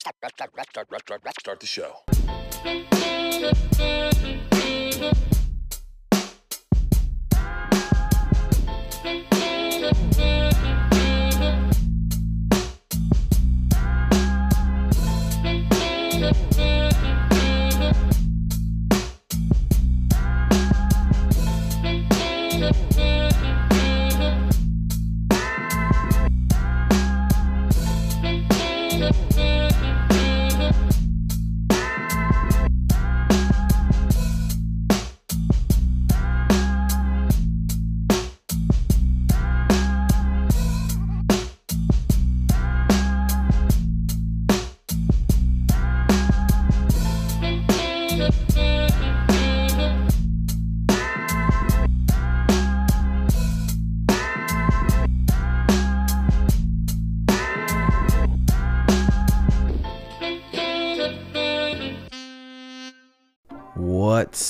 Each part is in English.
Start start, start, start the show.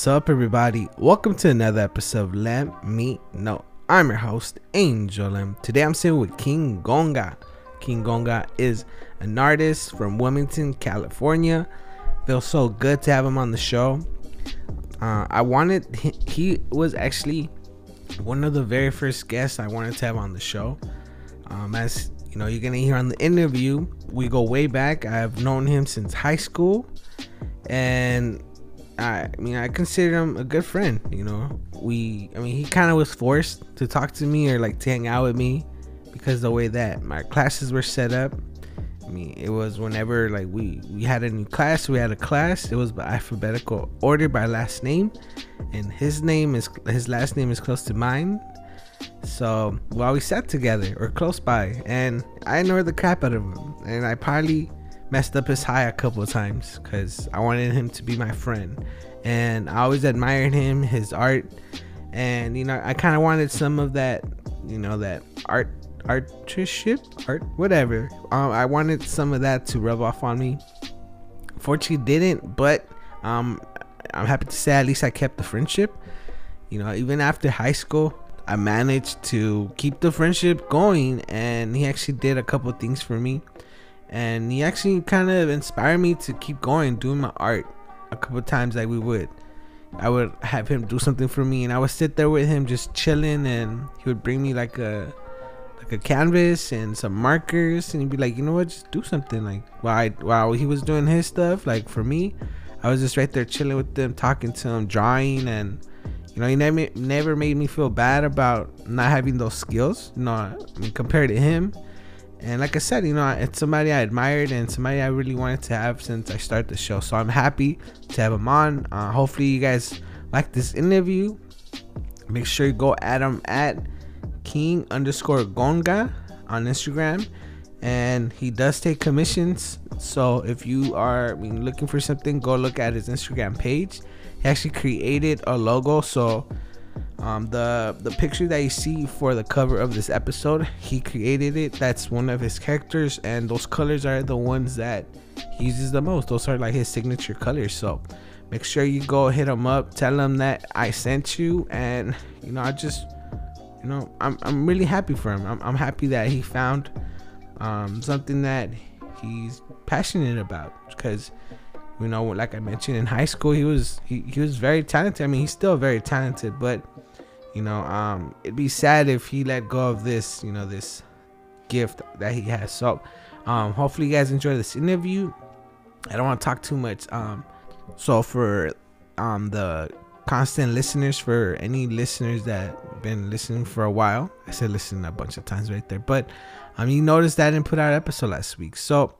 What's up, everybody? Welcome to another episode of Let Me Know. I'm your host, Angel M. Today I'm sitting with King Gonga. King Gonga is an artist from Wilmington, California. Feels so good to have him on the show. Uh, I wanted, he was actually one of the very first guests I wanted to have on the show. Um, as you know, you're gonna hear on the interview, we go way back. I've known him since high school, and I, mean, I consider him a good friend. You know, we, I mean, he kind of was forced to talk to me or like to hang out with me because the way that my classes were set up. I mean, it was whenever like we we had a new class, we had a class. It was by alphabetical order by last name, and his name is his last name is close to mine. So while we sat together or close by, and I ignored the crap out of him, and I probably messed up his high a couple of times because I wanted him to be my friend, and I always admired him, his art, and you know I kind of wanted some of that, you know that art artistship art whatever. Um, i wanted some of that to rub off on me. Fortunately didn't but um i'm happy to say at least i kept the friendship. You know even after high school i managed to keep the friendship going and he actually did a couple things for me and he actually kind of inspired me to keep going doing my art a couple times like we would. I would have him do something for me and i would sit there with him just chilling and he would bring me like a like a canvas and some markers and he'd be like you know what? Just do something. Like while I, while he was doing his stuff like for me i was just right there chilling with them talking to him drawing and you know he never never made me feel bad about not having those skills you know I mean, compared to him and like I said, you know, it's somebody I admired and somebody I really wanted to have since I started the show. So I'm happy to have him on. Uh, hopefully, you guys like this interview. Make sure you go at him at King underscore Gonga on Instagram. And he does take commissions. So if you are I mean, looking for something, go look at his Instagram page. He actually created a logo. So um, the the picture that you see for the cover of this episode, he created it. That's one of his characters, and those colors are the ones that he uses the most. Those are like his signature colors. So make sure you go hit him up, tell him that I sent you, and you know I just you know I'm I'm really happy for him. I'm I'm happy that he found um, something that he's passionate about because you know like i mentioned in high school he was he, he was very talented. I mean he's still very talented but you know um it'd be sad if he let go of this you know this gift that he has. So um hopefully you guys enjoy this interview. I don't want to talk too much um so for um the constant listeners for any listeners that been listening for a while i said listen a bunch of times right there but um you noticed that i didn't put out an episode last week. So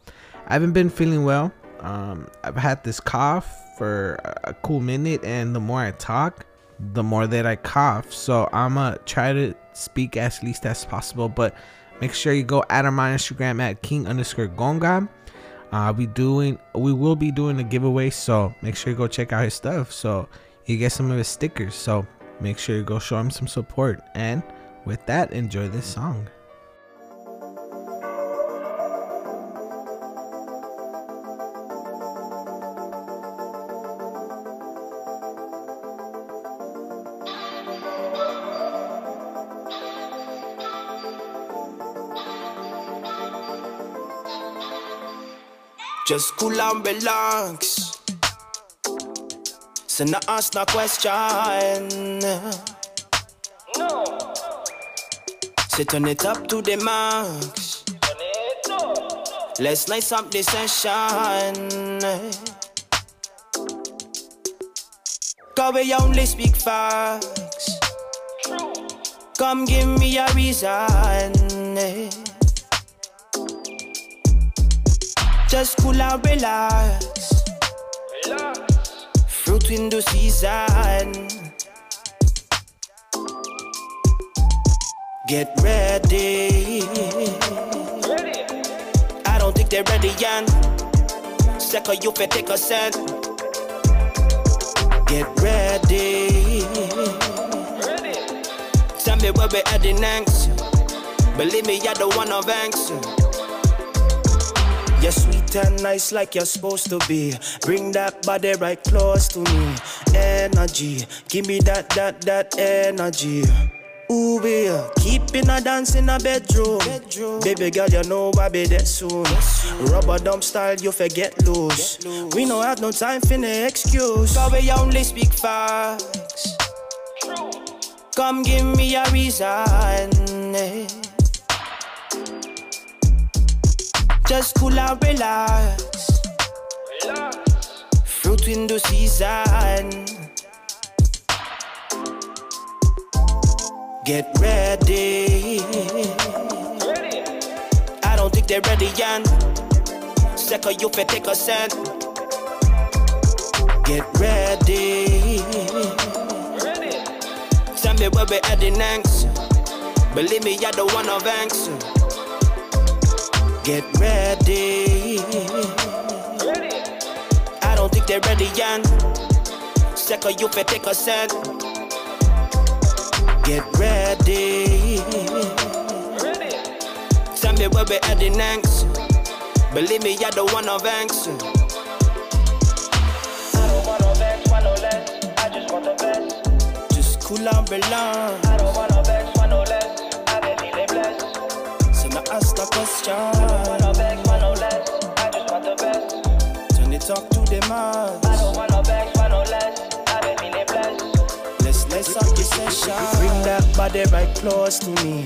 i haven't been feeling well um, I've had this cough for a cool minute, and the more I talk, the more that I cough. So I'm gonna try to speak as least as possible, but make sure you go add at my Instagram at king underscore gonga. Uh, we doing we will be doing a giveaway, so make sure you go check out his stuff. So you get some of his stickers. So make sure you go show him some support. And with that, enjoy this song. Just cool and relax. So not ask no question. No. So turn it up to the max. Let's nice up the session. Cause we only speak facts. Come give me a reason. Just cool and relax. Fruit in the season. Get ready. I don't think they're ready yet. Second, you can take a set. Get ready. ready. Tell me where we're heading next. Believe me, I don't want no vex. You're sweet and nice like you're supposed to be. Bring that body right close to me. Energy, give me that, that, that energy. Ooh, yeah. Keeping a dance in a bedroom. bedroom. Baby girl, you know I be there soon. Rubber dump style, you forget loose. loose. We don't have no time for the excuse. Cause we only speak facts. Come give me a reason. Just cool and relax. Fruit in the season. Get ready. I don't think they're ready yet. Second, you can take a set. Get ready. Tell me where we're heading next. Believe me, I don't want no vex. Get ready. I don't think they're ready yet. Second, you can take a set. Get ready. Tell me where we're heading next. Believe me, I don't want no vex. I don't want no vex, want no less. I just want the best. Just cool and relax. I don't want no vex, want no less. I've been feeling blessed. So now ask the question. Up I don't want no vex, want no less. I've been feeling blessed. Let's let's up the session. Bring that body right close to me.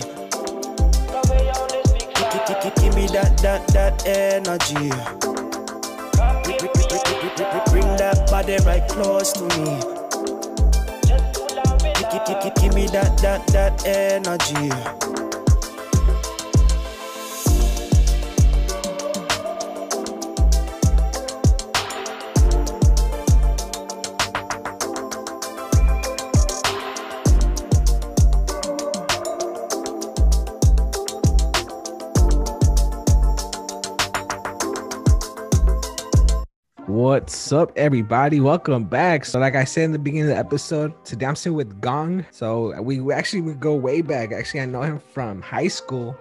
Give me that that that energy. Bring that body right close to me. Give me that that that energy. What's up, everybody? Welcome back. So, like I said in the beginning of the episode, today I'm sitting with Gong. So, we we actually we go way back. Actually, I know him from high school,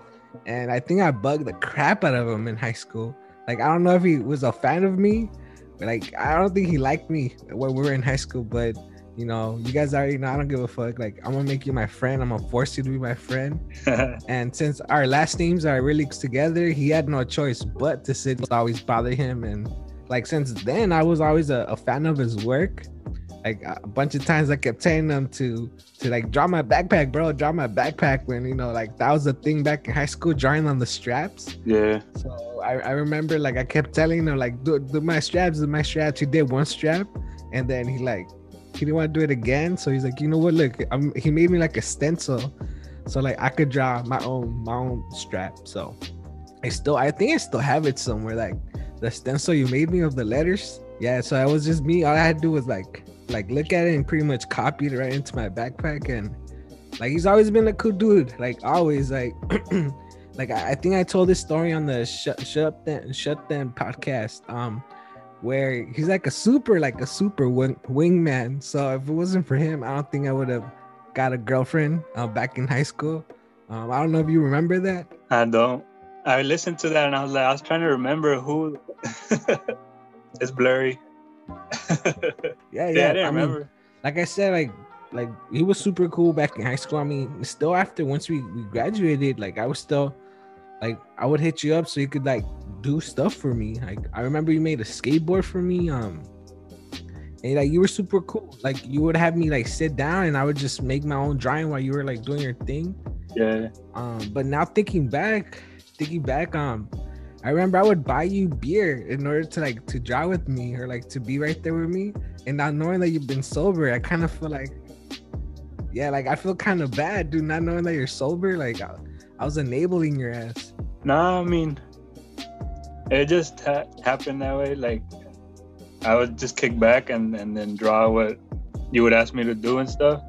and I think I bugged the crap out of him in high school. Like, I don't know if he was a fan of me, but like, I don't think he liked me when we were in high school. But you know, you guys already know I don't give a fuck. Like, I'm gonna make you my friend. I'm gonna force you to be my friend. And since our last names are really together, he had no choice but to sit always bother him. And like since then, I was always a, a fan of his work. Like a bunch of times I kept telling him to to like draw my backpack, bro, draw my backpack when you know, like that was the thing back in high school, drawing on the straps. Yeah. So I, I remember like I kept telling him like do, do my straps, do my straps. He did one strap and then he like he didn't want to do it again. So he's like, you know what? Look, I'm, he made me like a stencil, so like I could draw my own my own strap. So I still I think I still have it somewhere. Like the stencil you made me of the letters. Yeah. So it was just me. All I had to do was like like look at it and pretty much copy it right into my backpack and like he's always been a cool dude. Like always like. like I, I think I told this story on the shut shut up then shut them podcast um where he's like a super like a super wing, wingman so if it wasn't for him i don't think i would have got a girlfriend uh, back in high school um i don't know if you remember that I don't. I listened to that and I was like, I was trying to remember who. it's blurry. yeah yeah, yeah, I mean, remember. like i said like like he was super cool back in high school i mean still after once we, we graduated like i was still like i would hit you up so you could like do stuff for me. Like I remember you made a skateboard for me. Um and like you were super cool. Like you would have me like sit down and I would just make my own drawing while you were like doing your thing. Yeah. Um, but now thinking back, thinking back, um, I remember I would buy you beer in order to like to draw with me or like to be right there with me. And not knowing that you've been sober, I kind of feel like, yeah, like I feel kind of bad, dude. Not knowing that you're sober, like I, I was enabling your ass. Nah, I mean, it just ha- happened that way. Like, I would just kick back and, and then draw what you would ask me to do and stuff.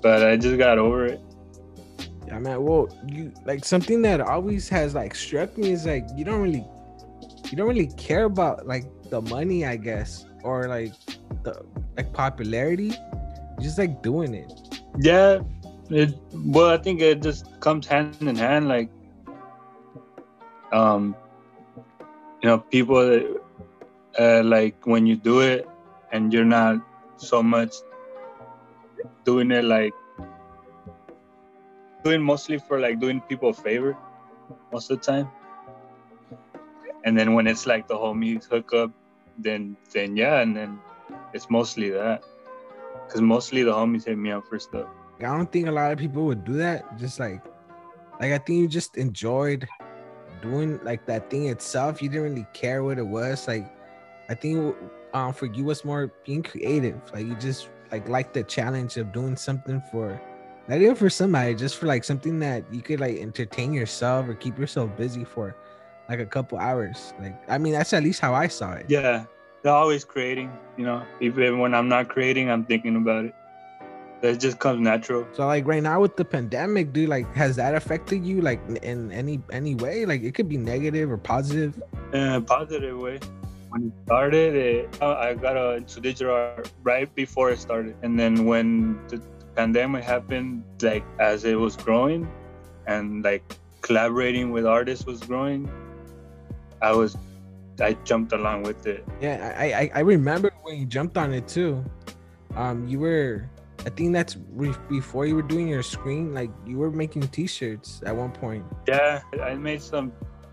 But I just got over it. Yeah, man. Well, you like something that always has like struck me is like you don't really, you don't really care about like the money, I guess, or like the like popularity. You just like doing it. Yeah, it. Well, I think it just comes hand in hand. Like, um, you know, people uh, like when you do it and you're not so much doing it like doing mostly for like doing people a favor most of the time. And then when it's like the homies hook up, then then yeah, and then it's mostly that. Cause mostly the homies hit me up for stuff. I don't think a lot of people would do that. Just like, like I think you just enjoyed doing like that thing itself. You didn't really care what it was. Like, I think um for you was more being creative. Like you just like like the challenge of doing something for not even for somebody, just for like something that you could like entertain yourself or keep yourself busy for like a couple hours. Like I mean that's at least how I saw it. Yeah, they're always creating. You know, even when I'm not creating, I'm thinking about it. It just comes natural. So like right now with the pandemic, dude, like has that affected you like in any any way? Like it could be negative or positive. In a positive way. When it started, it, I got into digital art right before it started, and then when the pandemic happened, like as it was growing, and like collaborating with artists was growing, I was, I jumped along with it. Yeah, I I, I remember when you jumped on it too. Um, you were, I think that's re- before you were doing your screen. Like you were making T-shirts at one point. Yeah, I made some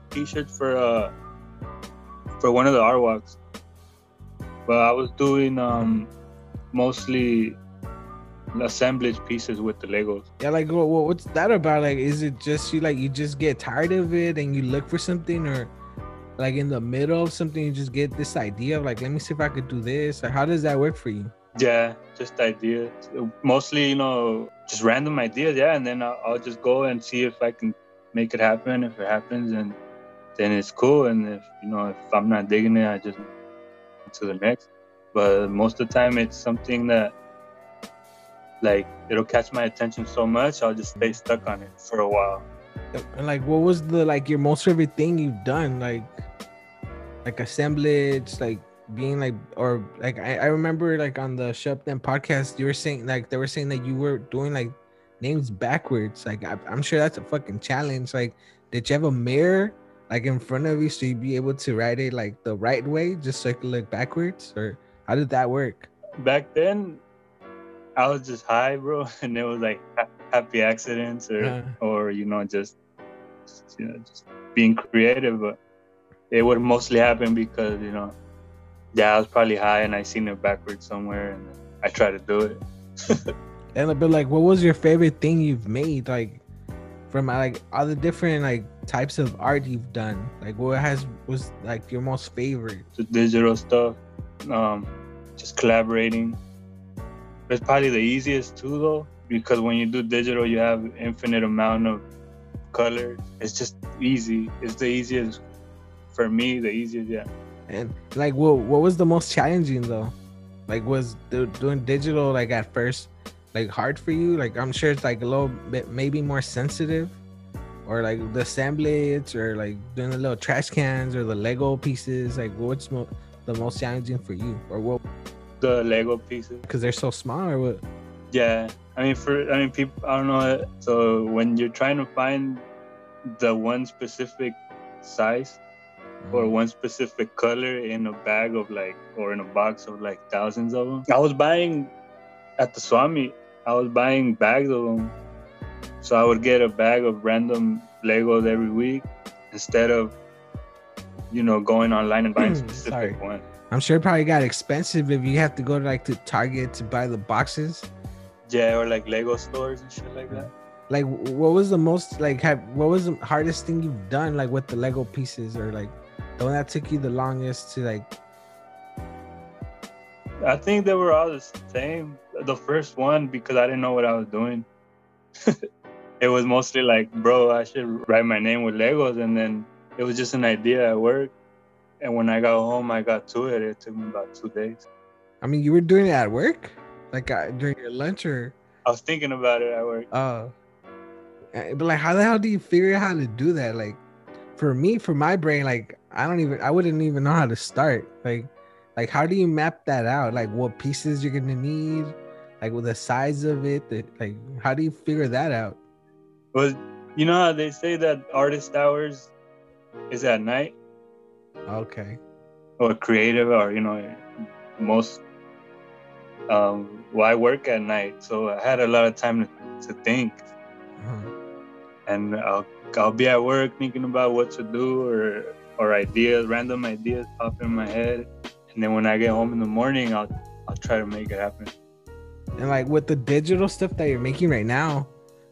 T-shirts for uh for one of the art walks, but I was doing um mostly assemblage pieces with the Legos. Yeah, like what- what's that about? Like, is it just you like you just get tired of it and you look for something, or like in the middle of something you just get this idea of like, let me see if I could do this. Or how does that work for you? Yeah, just ideas. Mostly, you know, just random ideas. Yeah, and then I'll, I'll just go and see if I can make it happen. If it happens, and then it's cool. And if you know, if I'm not digging it, I just to the next. But most of the time, it's something that like it'll catch my attention so much, I'll just stay stuck on it for a while. And like, what was the like your most favorite thing you've done? Like, like assemblage, like being like, or like I, I remember like on the Shut Them podcast, you were saying like they were saying that you were doing like names backwards. Like I, I'm sure that's a fucking challenge. Like, did you have a mirror like in front of you so you'd be able to write it like the right way, just so you could look backwards, or how did that work? Back then, I was just high, bro, and it was like ha- happy accidents or Uh. or you know just just, you know just being creative. But it would mostly happen because you know, yeah, I was probably high and I seen it backwards somewhere, and I tried to do it. And but like, what was your favorite thing you've made? Like from like all the different like types of art you've done. Like what has was like your most favorite? the digital stuff, um, just collaborating. It's probably the easiest too, though, because when you do digital, you have infinite amount of color. It's just easy. It's the easiest for me. The easiest, yeah. And like, what what was the most challenging though? Like, was do, doing digital like at first like hard for you? Like, I'm sure it's like a little bit maybe more sensitive, or like the assemblage, or like doing the little trash cans or the Lego pieces. Like, what's mo- the most challenging for you, or what? The Lego pieces. Because they're so small, or what? Yeah, I mean, for I mean, people. I don't know. So when you're trying to find the one specific size or mm. one specific color in a bag of like or in a box of like thousands of them. I was buying at the swap meet. I was buying bags of them, so I would get a bag of random Legos every week instead of you know, going online and buying a specific one. I'm sure it probably got expensive if you have to go to like to Target to buy the boxes. Yeah, or like Lego stores and shit like that. Like, what was the most like? Have what was the hardest thing you've done like with the Lego pieces, or like the one that took you the longest to like? I think they were all the same. The first one because I didn't know what I was doing. it was mostly like, bro, I should write my name with Legos, and then it was just an idea at work. And when I got home, I got to it. It took me about two days. I mean, you were doing it at work, like uh, during your lunch, or I was thinking about it at work. uh, eh, but like, how the hell do you figure out how to do that? Like, for me, for my brain, like, I don't even, I wouldn't even know how to start. Like, like, how do you map that out? Like, what pieces you're gonna need? Like, with the size of it, the, like, how do you figure that out? Well, you know how they say that artist hours is at night, Okay. or creative, or you know, most. Um, well, I work at night, so I had a lot of time to, to think. Uh-huh. and I'll I'll be at work thinking about what to do or or ideas, random ideas pop in my head, and then when I get home in the morning, I'll I'll try to make it happen. And like with the digital stuff that you're making right now,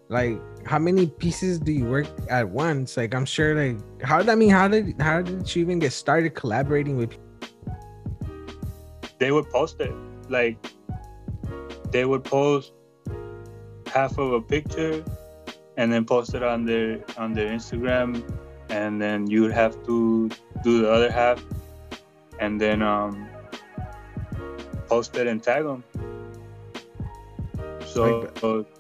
like how many pieces do you work at once? Like I'm sure like how did I mean how did how did you even get started collaborating with They would post it like they would post half of a picture and then post it on their on their Instagram, and then you would have to do the other half, and then um post it and tag them. So. Like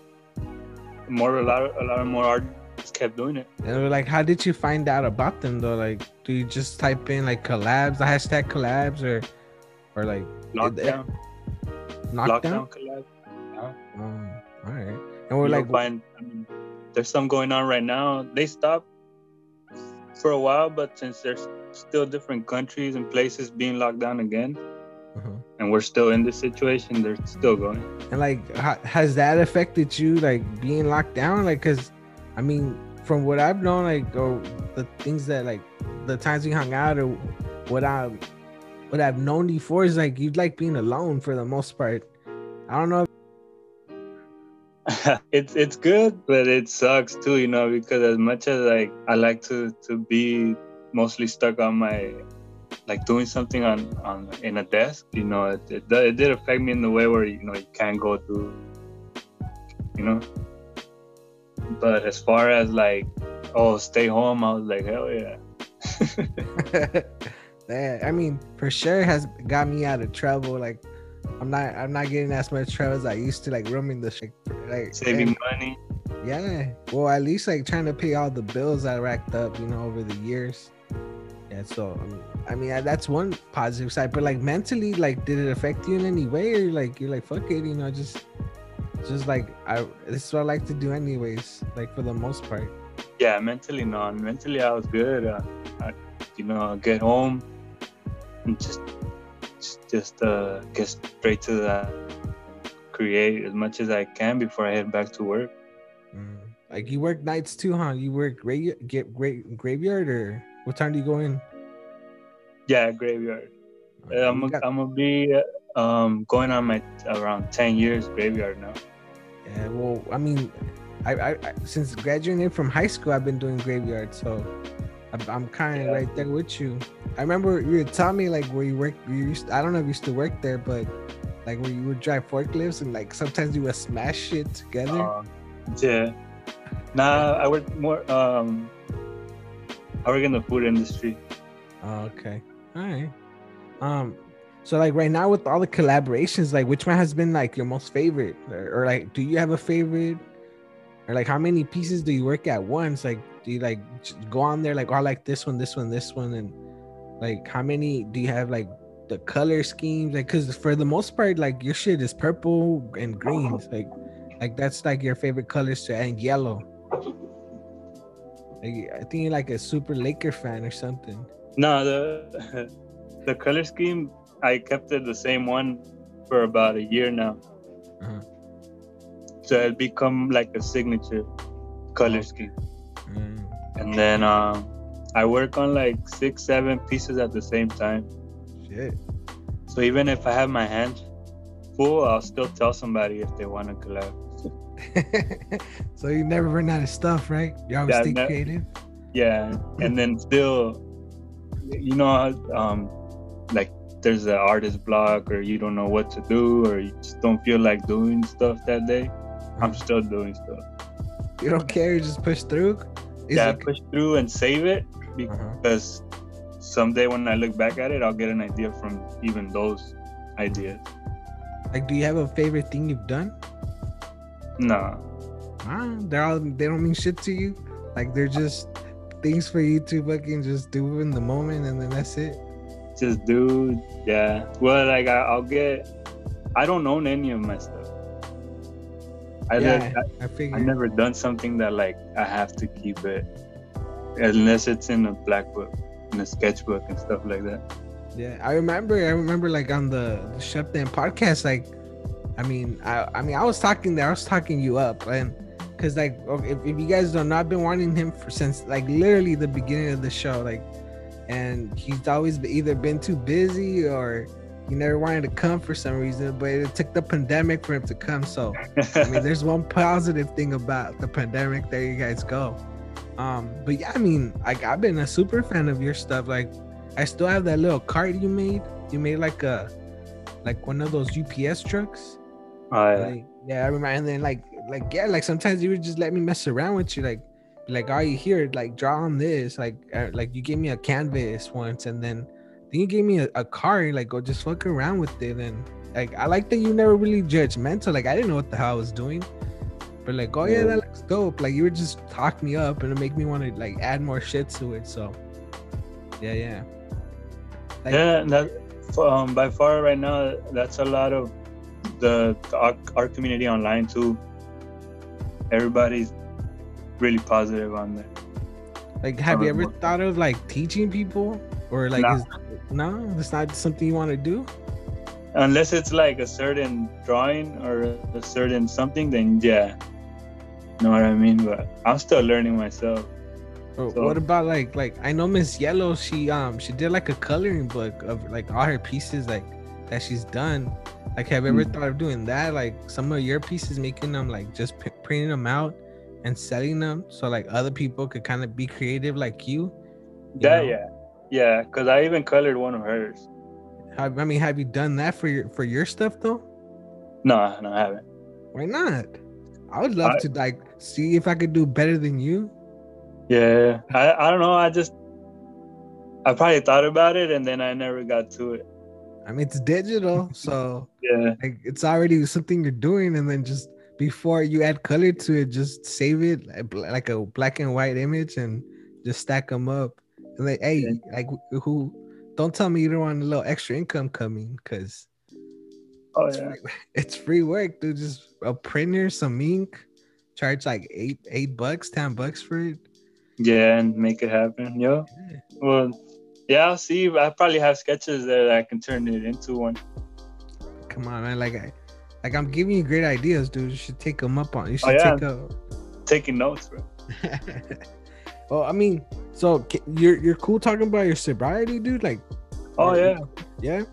more a lot of, a lot of more artists kept doing it. and like how did you find out about them though? Like do you just type in like collabs, the hashtag collabs or or like Lockdown, knockdown? lockdown collab. Oh, all right. And we're You like find, I mean, there's some going on right now. They stopped for a while, but since there's still different countries and places being locked down again. And we're still in this situation, they're still going. And like, has that affected you, like being locked down? Like, cause, I mean, from what I've known, like, or the things that, like, the times we hung out, or what I, what I've known before is like you'd like being alone for the most part. I don't know. it's it's good, but it sucks too, you know, because as much as like I like to to be mostly stuck on my like doing something on on in a desk, you know, it it, it did affect me in the way where you know you can't go to, you know. But as far as like, oh, stay home, I was like, hell yeah. that I mean, for sure has got me out of trouble. Like, I'm not, I'm not getting as much trouble as I used to, like roaming the shit. Like, Saving and- money. Yeah. Well, at least like trying to pay all the bills I racked up, you know, over the years. Yeah. So I mean, I mean that's one positive side, but like mentally, like, did it affect you in any way, or like you're like fuck it, you know, just, just like I this is what I like to do anyways, like for the most part. Yeah, mentally no. Mentally I was good. Uh, I, you know, get home and just just just uh, get straight to that. Create as much as I can before I head back to work. Mm. Like you work nights too, huh? You work gra- get great graveyard, or what time do you go in? Yeah, graveyard. Uh, I'm gonna be uh, um going on my around ten years graveyard now. Yeah, well, I mean, I, I, I since graduating from high school, I've been doing graveyard, so I'm, I'm kind of Yeah. right there with you. I remember you would tell me like where you work. You used, I don't know if you used to work there, but like where you would drive forklifts and like sometimes you would smash shit together. Um, yeah. Nah, I work more. Um, I work in the food industry. Oh, okay, all right. Um, so like right now with all the collaborations, like which one has been like your most favorite, or, or like do you have a favorite? Or like how many pieces do you work at once? Like do you like go on there like oh I like this one, this one, this one, and like how many do you have like the color schemes? Like because for the most part, like your shit is purple and greens, like like that's like your favorite colors to and yellow. Like, I think you're like a super Laker fan or something. No, the the color scheme I kept it the same one for about a year now. Uh-huh. So it become like a signature color scheme. Mm. And then um, I work on like six, seven pieces at the same time. Shit. So even if I have my hands full, I'll still tell somebody if they want to collab. so you never run out of stuff, right? You always Yeah, stay ne- creative. Yeah, and then still, you know, um, like there's an artist block, or you don't know what to do, or you just don't feel like doing stuff that day. I'm still doing stuff. You don't care, you just push through. Is yeah, it- push through and save it Uh-huh. because someday when I look back at it, I'll get an idea from even those ideas. Like, do you have a favorite thing you've done? Nah, Ah, they're all they don't mean shit to you. Like they're just things for you to fucking just do in the moment, and then that's it. just do, yeah. Well, like I, I'll get. I don't own any of my stuff. I, yeah, I, I figured. I've never done something that like I have to keep it unless it's in a black book, in a sketchbook and stuff like that. Yeah, I remember. I remember like on the the Chef Dan podcast. Like, I mean, I I mean, I was talking there. I was talking you up, and because like if, if you guys don't know, I've been wanting him for since like literally the beginning of the show. Like, and he's always either been too busy or he never wanted to come for some reason. But it took the pandemic for him to come. So I mean, there's one positive thing about the pandemic. There you guys go. Um, but yeah, I mean, like I've been a super fan of your stuff. Like, I still have that little cart you made. You made like a, like one of those UPS trucks. Oh, yeah. Like, yeah, I remember. And then like, like yeah, like sometimes you would just let me mess around with you. Like, like, are you here? Like, draw on this. Like, uh, like you gave me a canvas once, and then then you gave me a, a card. Like, go just fuck around with it. And like, I like that you never really judgmental. Like, I didn't know what the hell I was doing. But like, oh yeah, that looks dope. Like you would just talk me up and it make me want to like add more shit to it. So yeah, yeah. Like, yeah, that um, by far right now, that's a lot of the, the our, our community online too. Everybody's really positive on there. Like, have you ever thought of like teaching people, or like, Nah. is, no, it's not something you want to do? Unless it's like a certain drawing or a certain something, then yeah. Know what I mean? But I'm still learning myself. So- what about like, like I know Miss Yellow, she um she did like a coloring book of like all her pieces like that she's done. Like, have you ever Mm. thought of doing that? Like some of your pieces, making them like just p- printing them out and selling them, so like other people could kind of be creative like you. you That know? yeah, yeah. Because I even colored one of hers. Have, I mean, have you done that for your for your stuff though? No, no, I haven't. Why not? I would love I- to like see if I could do better than you. Yeah, I, I don't know. I just I probably thought about it and then I never got to it. I mean, it's digital, so Yeah, like it's already something you're doing, and then just before you add color to it, just save it like like a black and white image and just stack them up. And like, hey, Yeah. like who? Don't tell me you don't want a little extra income coming, cause oh it's, yeah, free, it's free work, dude. Just a printer, some ink, charge like eight eight bucks, ten bucks for it. yeah, and make it happen. Yo, Yeah. well, yeah, I'll see. I probably have sketches there that I can turn it into one. Come on, man. Like I, like I'm giving you great ideas, dude. You should take them up on. You should Oh, yeah. take a. Taking notes, bro. well, I mean, so you're you're cool talking about your sobriety, dude. Like, Oh yeah, yeah.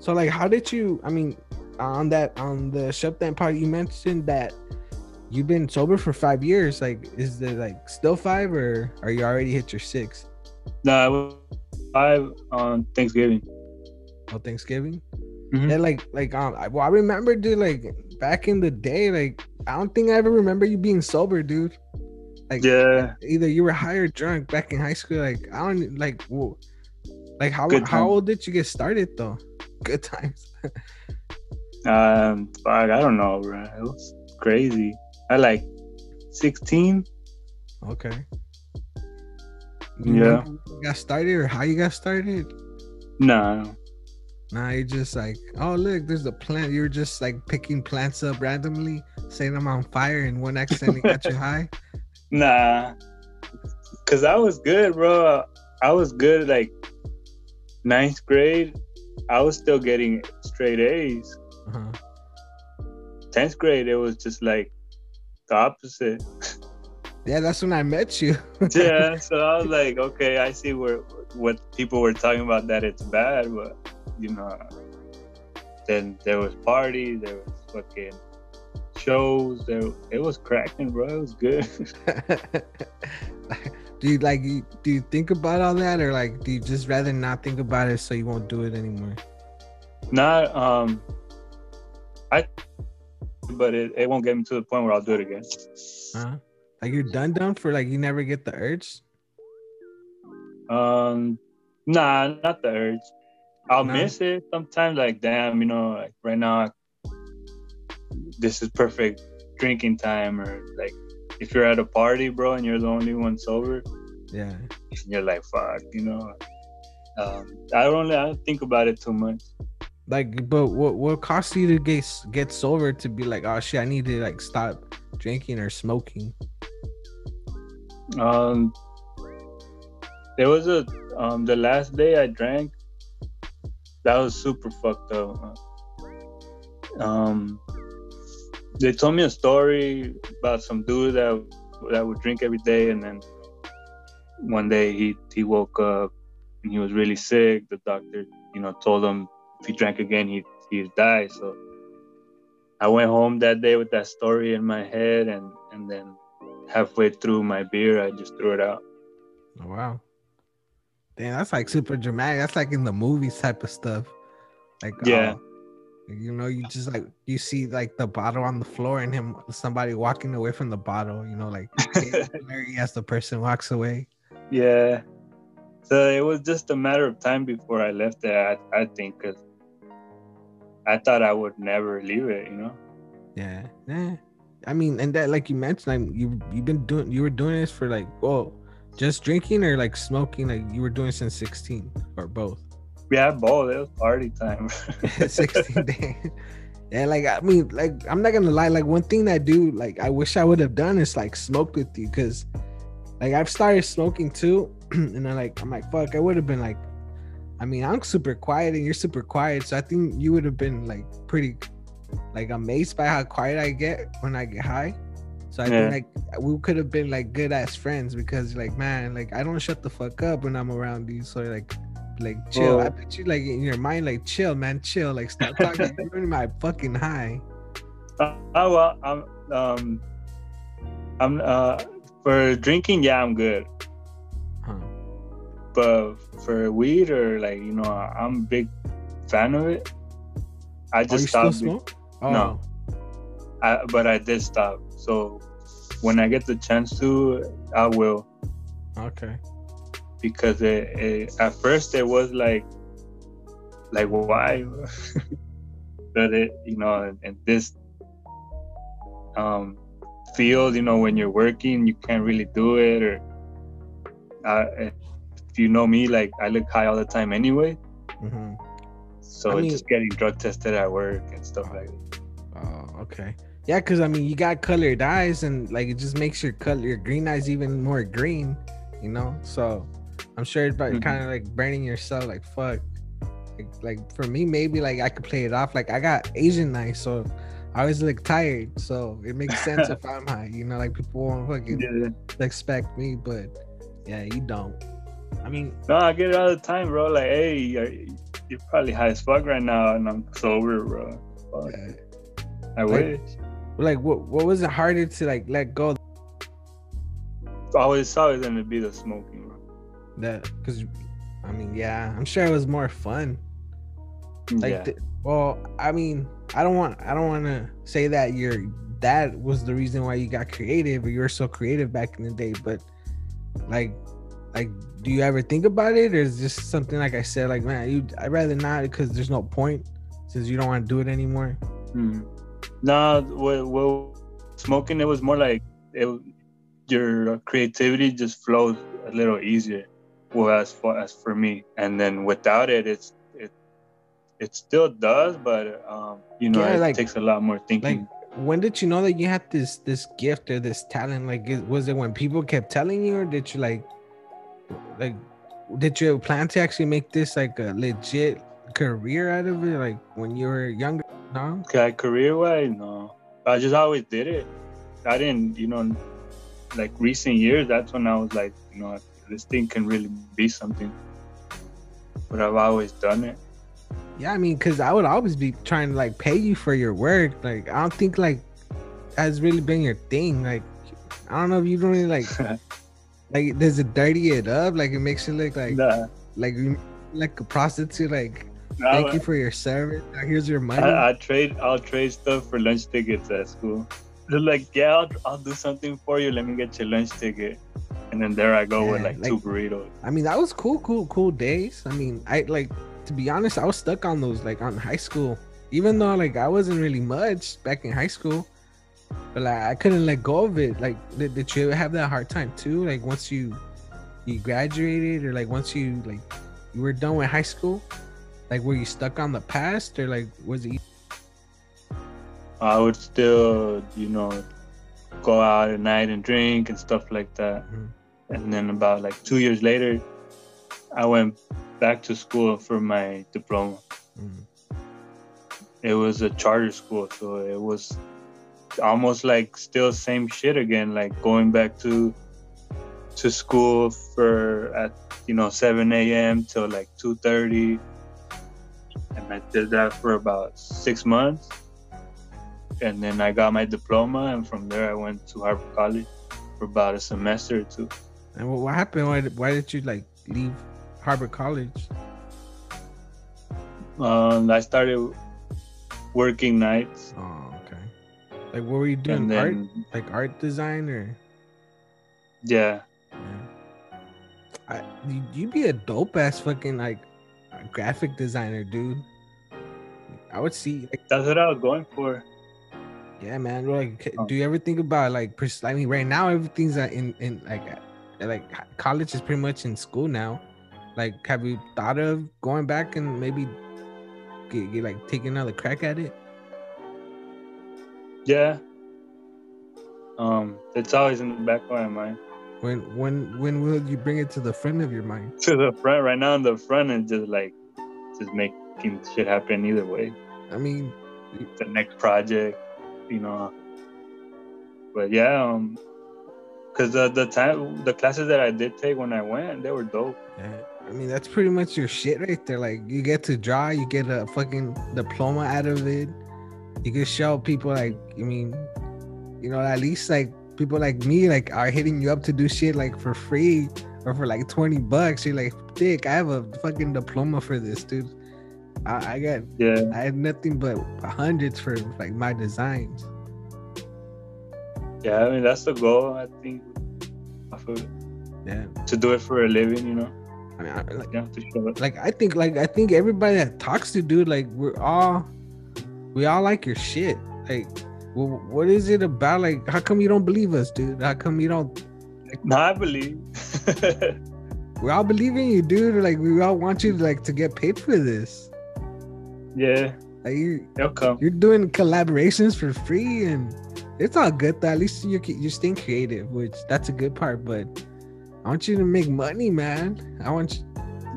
So like, how did you? I mean, on that on the shut down part, you mentioned that you've been sober for five years. Like, is it like still five, or are you already hit your six? no, was five on Thanksgiving. Oh, Thanksgiving. Mhm. Yeah, like like um, I, well, I remember, dude. Like back in the day, like I don't think I ever remember you being sober, dude. Like, Yeah, either you were high or drunk back in high school. Like I don't like, whoa, like how how old did you get started though? Good times. um, fuck, I don't know, bro. It was crazy. I like sixteen. okay. Yeah. you got started or how you got started? No, Nah, you're just like, oh look, there's a plant. You're just like picking plants up randomly, saying I'm on fire, and one accidentally got you high. Nah, cause I was good, bro. I was good like ninth grade. I was still getting straight A's. Uh-huh. Tenth grade, it was just like the opposite. Yeah, that's when I met you. yeah, so I was like, okay, I see where what people were talking about that it's bad, but you know, then there was parties, there was fucking shows, there it was cracking, bro. It was good. do you like? Do you think about all that, or like, do you just rather not think about it so you won't do it anymore? Not um, I, but it, it won't get me to the point where I'll do it again. Huh? Like you're done, done for like you never get the urge. Um, nah, not the urge. I'll No? miss it sometimes. Like, damn, you know, like right now, this is perfect drinking time, or like if you're at a party, bro, and you're the only one sober, Yeah. you're like, fuck, you know. Um, I don't, really- I don't think about it too much. Like, but what what costs you to get get sober to be like, oh shit, I need to like stop drinking or smoking? Um, there was a um the last day I drank. That was super fucked up. Um, they told me a story about some dude that that would drink every day, and then one day he he woke up and he was really sick. The doctor, you know, told him if he drank again, he he'd die. So I went home that day with that story in my head, and and then halfway through my beer, I just threw it out. Oh wow. Damn, that's like super dramatic. That's like in the movies type of stuff. Like Yeah. uh, you know, you just like you see like the bottle on the floor and him somebody walking away from the bottle, you know, like as the person walks away. Yeah. So it was just a matter of time before I left there, I, I think, because I thought I would never leave it, you know? Yeah. Yeah. I mean, and that like you mentioned, like you you've been doing you were doing this for like well, just drinking or like smoking, like you were doing since 16 or both. Yeah, both. It was party time. 16 days. Yeah, like I mean, like I'm not gonna lie, like one thing I do, like I wish I would have done is like smoke with you, cause like I've started smoking too, and I'm like, I'm like, fuck, I would have been like, I mean, I'm super quiet and you're super quiet, so I think you would have been like pretty, like amazed by how quiet I get when I get high. So I Yeah. think like we could have been like good as friends because like man, like I don't shut the fuck up when I'm around you, so like like chill. I Well- bet you like in your mind, like chill, man, chill. Like stop talking. You're ruining my fucking high. Uh, oh, well, I'm, um, I'm, uh, for drinking, yeah, I'm good. Huh. But for weed or like, you know, I'm a big fan of it. I you just still stopped. Be- smoke? Oh, No. I, but I did stop. So when I get the chance to, I will. Okay. because it, it, at first it was like like why but it you know in this um field you know when you're working you can't really do it or uh, if you know me like i look high all the time anyway hmm so I mean- just getting drug tested at work and stuff like that okay. Yeah, because I mean, you got colored eyes, and like it just makes your color, your green eyes even more green. You know, so I'm sure it's Mhm. kind of like burning yourself. Like fuck. Like, like for me, maybe like I could play it off. Like I got Asian eyes, so I always look tired. So it makes sense if I'm high. You know, like people won't fucking yeah. expect me, but yeah, you don't. I mean, no i get it all the time bro like hey you're, probably high as fuck right now and i'm sober bro Fuck, uh, i Like- wish like what what was it harder to like let go always always gonna be the smoking bro that because I mean, yeah, I'm sure it was more fun. Like, yeah. th- well, I mean, I don't want, I don't want to say that you're that was the reason why you got creative or you were so creative back in the day, but like, like, do you ever think about it, or is just something like I said, like, man, you, I'd rather not because there's no point since you don't want to do it anymore. Mm. No, well, well, smoking it was more like it. Your creativity just flows a little easier. Well, as far as for me, and then without it, it's it it still does, but um, you know, Yeah, it like- takes a lot more thinking. When did you know that you had this this gift or this talent? Like, was it when people kept telling you, or did you like, like, did you plan to actually make this like a legit career out of it? Like when you were younger? No. Okay, career wise, no. I just always did it. I didn't, you know, like recent years, that's when I was like, you know, this thing can really be something. But I've always done it. Yeah, I mean, because I would always be trying to like pay you for your work. Like, I don't think like has really been your thing. Like, I don't know if you don't really like like does it dirty it up? Like it makes you look like Nah, like like a prostitute. Like, nah, thank you for your service. Now here's your money. I, I trade I'll trade stuff for lunch tickets at school. They're like, yeah, I'll, I'll do something for you. Let me get your lunch ticket. And then there I go with like, like- two burritos. I mean, that was cool, cool, cool days. I mean, I like to be honest, I was stuck on those like on high school. Even though like I wasn't really much back in high school, but like I couldn't let go of it. Like, did, did you ever have that hard time too? Like once you you graduated, or like once you like you were done with high school, like were you stuck on the past, or like was it? I would still, you know, go out at night and drink and stuff like that. Mhm. And then about like two years later, I went back to school for my diploma. Mm, It was a charter school, so it was almost like still same shit again, like going back to to school for at you know 7 a.m. till like 2:30, and I did that for about six months, and then I got my diploma, and from there I went to Harbor College for about a semester or two. And what, happened? Why did, why did you like leave Harbor College? Um, I started working nights, Oh, okay. Like, what were you doing? and art, like art design, or? yeah, Yeah. I, you, you'd be a dope ass fucking like graphic designer, dude. I would see, like, that's what I was going for. yeah, man. Like, Oh. do you ever think about like, pers- I mean, right now everything's in in like, like college is pretty much in school now. Like, have you thought of going back and maybe get, get like take another crack at it? Yeah. Um, it's always in the back of my mind. When when when will you bring it to the front of your mind? To the front, right now in the front, and just like, just making shit happen either way. I mean, The next project, you know. But yeah, um, cause the the time the classes that I did take when I went, they were dope. Yeah, I mean that's pretty much your shit right there. Like you get to draw, you get a fucking diploma out of it. You can show people like I mean, you know, at least like people like me like are hitting you up to do shit like for free or for like 20 bucks. You're like, dick, I have a fucking diploma for this, dude. I, I got Yeah, I had nothing but hundreds for like my designs. yeah. I mean, that's the goal. I think off of it, Yeah. to do it for a living. You know, I mean, I, like, you have to show it. like I think like I think everybody that talks to dude like we're all we all like your shit. Like well, what is it about? Like how come you don't believe us, dude? How come you don't No, I believe. we all believe in you, dude. Like we all want you to like to get paid for this. Yeah, Like you it'll come. you're doing collaborations for free and it's all good though. At least you're you're staying creative, which that's a good part, but I want you to make money, man. I want you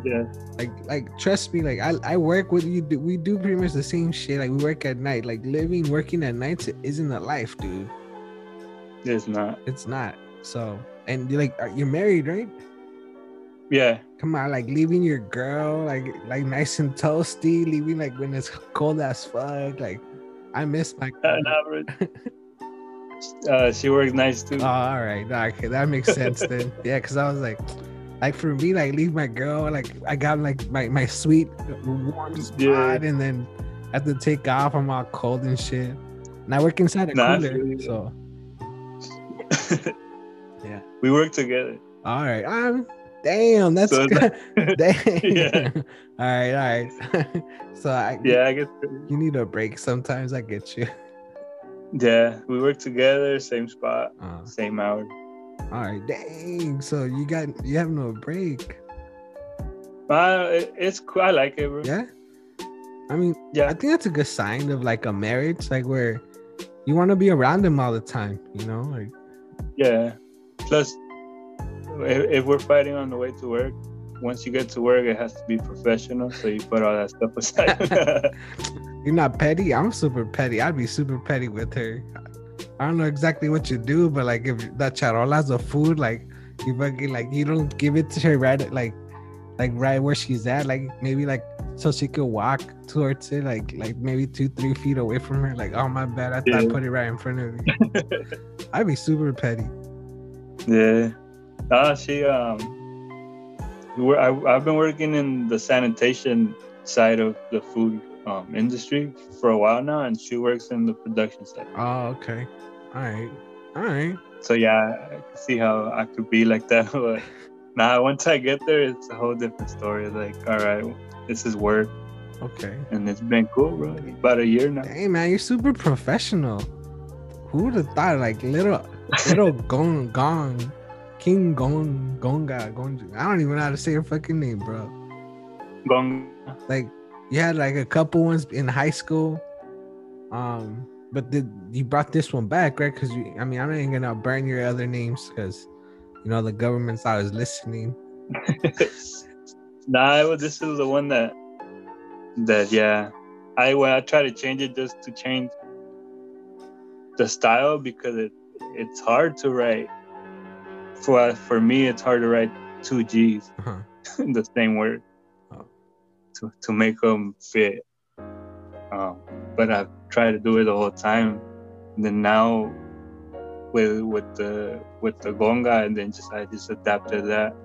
Yeah, like like trust me like i i work with you do we do pretty much the same shit like we work at night like living working at night isn't a life dude it's not. it's not so and you're like uh, you're married right Yeah, come on like leaving your girl like like nice and toasty leaving like when it's cold as fuck like i miss my uh, but- uh, she works nice too. Oh, all right. Okay, that makes sense then. Yeah, because I was like, like for me, like leave my girl, like I got like my my sweet warm spot, Yeah. and then I have to take off. I'm all cold and shit. And I work inside a Nah, cooler, you. so Yeah. we work together. all right. Um, damn, that's So good. damn. Yeah. all right, all right. so I Yeah, I guess. you need a break sometimes. I get you. Yeah, we work together, same spot, Uh, same hour. all right, dang. So you got you have no break. Uh, it, it's cool. I like it, bro. Yeah. I mean, Yeah. I think that's a good sign of like a marriage, like where you want to be around them all the time, you know? Like, Yeah. Plus, if, if we're fighting on the way to work, once you get to work, it has to be professional. So you put all that stuff aside. you're not petty. I'm super petty. I'd be super petty with her. I don't know exactly what you do, but like if that charola's a food, like you fucking like you don't give it to her right like like right where she's at, like maybe like so she could walk towards it, like like maybe two, three feet away from her. Like, oh my bad, I thought I put it right in front of you. I'd be super petty. Yeah. Uh, she um, I, I've been working in the sanitation side of the food um, industry for a while now, and she works in the production side. Oh, okay. All right. All right. So yeah, I can see how I could be like that. But now once I get there, it's a whole different story. Like, all right, this is work, Okay. and it's been cool, bro. About a year now. Hey man, you're super professional. Who would have thought like little little gong gong King Gong Gonga Gonga. I don't even know how to say your fucking name, bro. Gong. Like you had like a couple ones in high school. Um, but did you brought this one back, right? Because you I mean I'm not even gonna burn your other names because you know the government's always listening. nah, was, this is the one that that yeah. I when I try to change it just to change the style because it it's hard to write. For for me, it's hard to write two G's Uh-huh. in the same word Oh. to to make them fit. Um, but I've tried to do it the whole time. And then now with with the with the gonga, and then just I just adapted that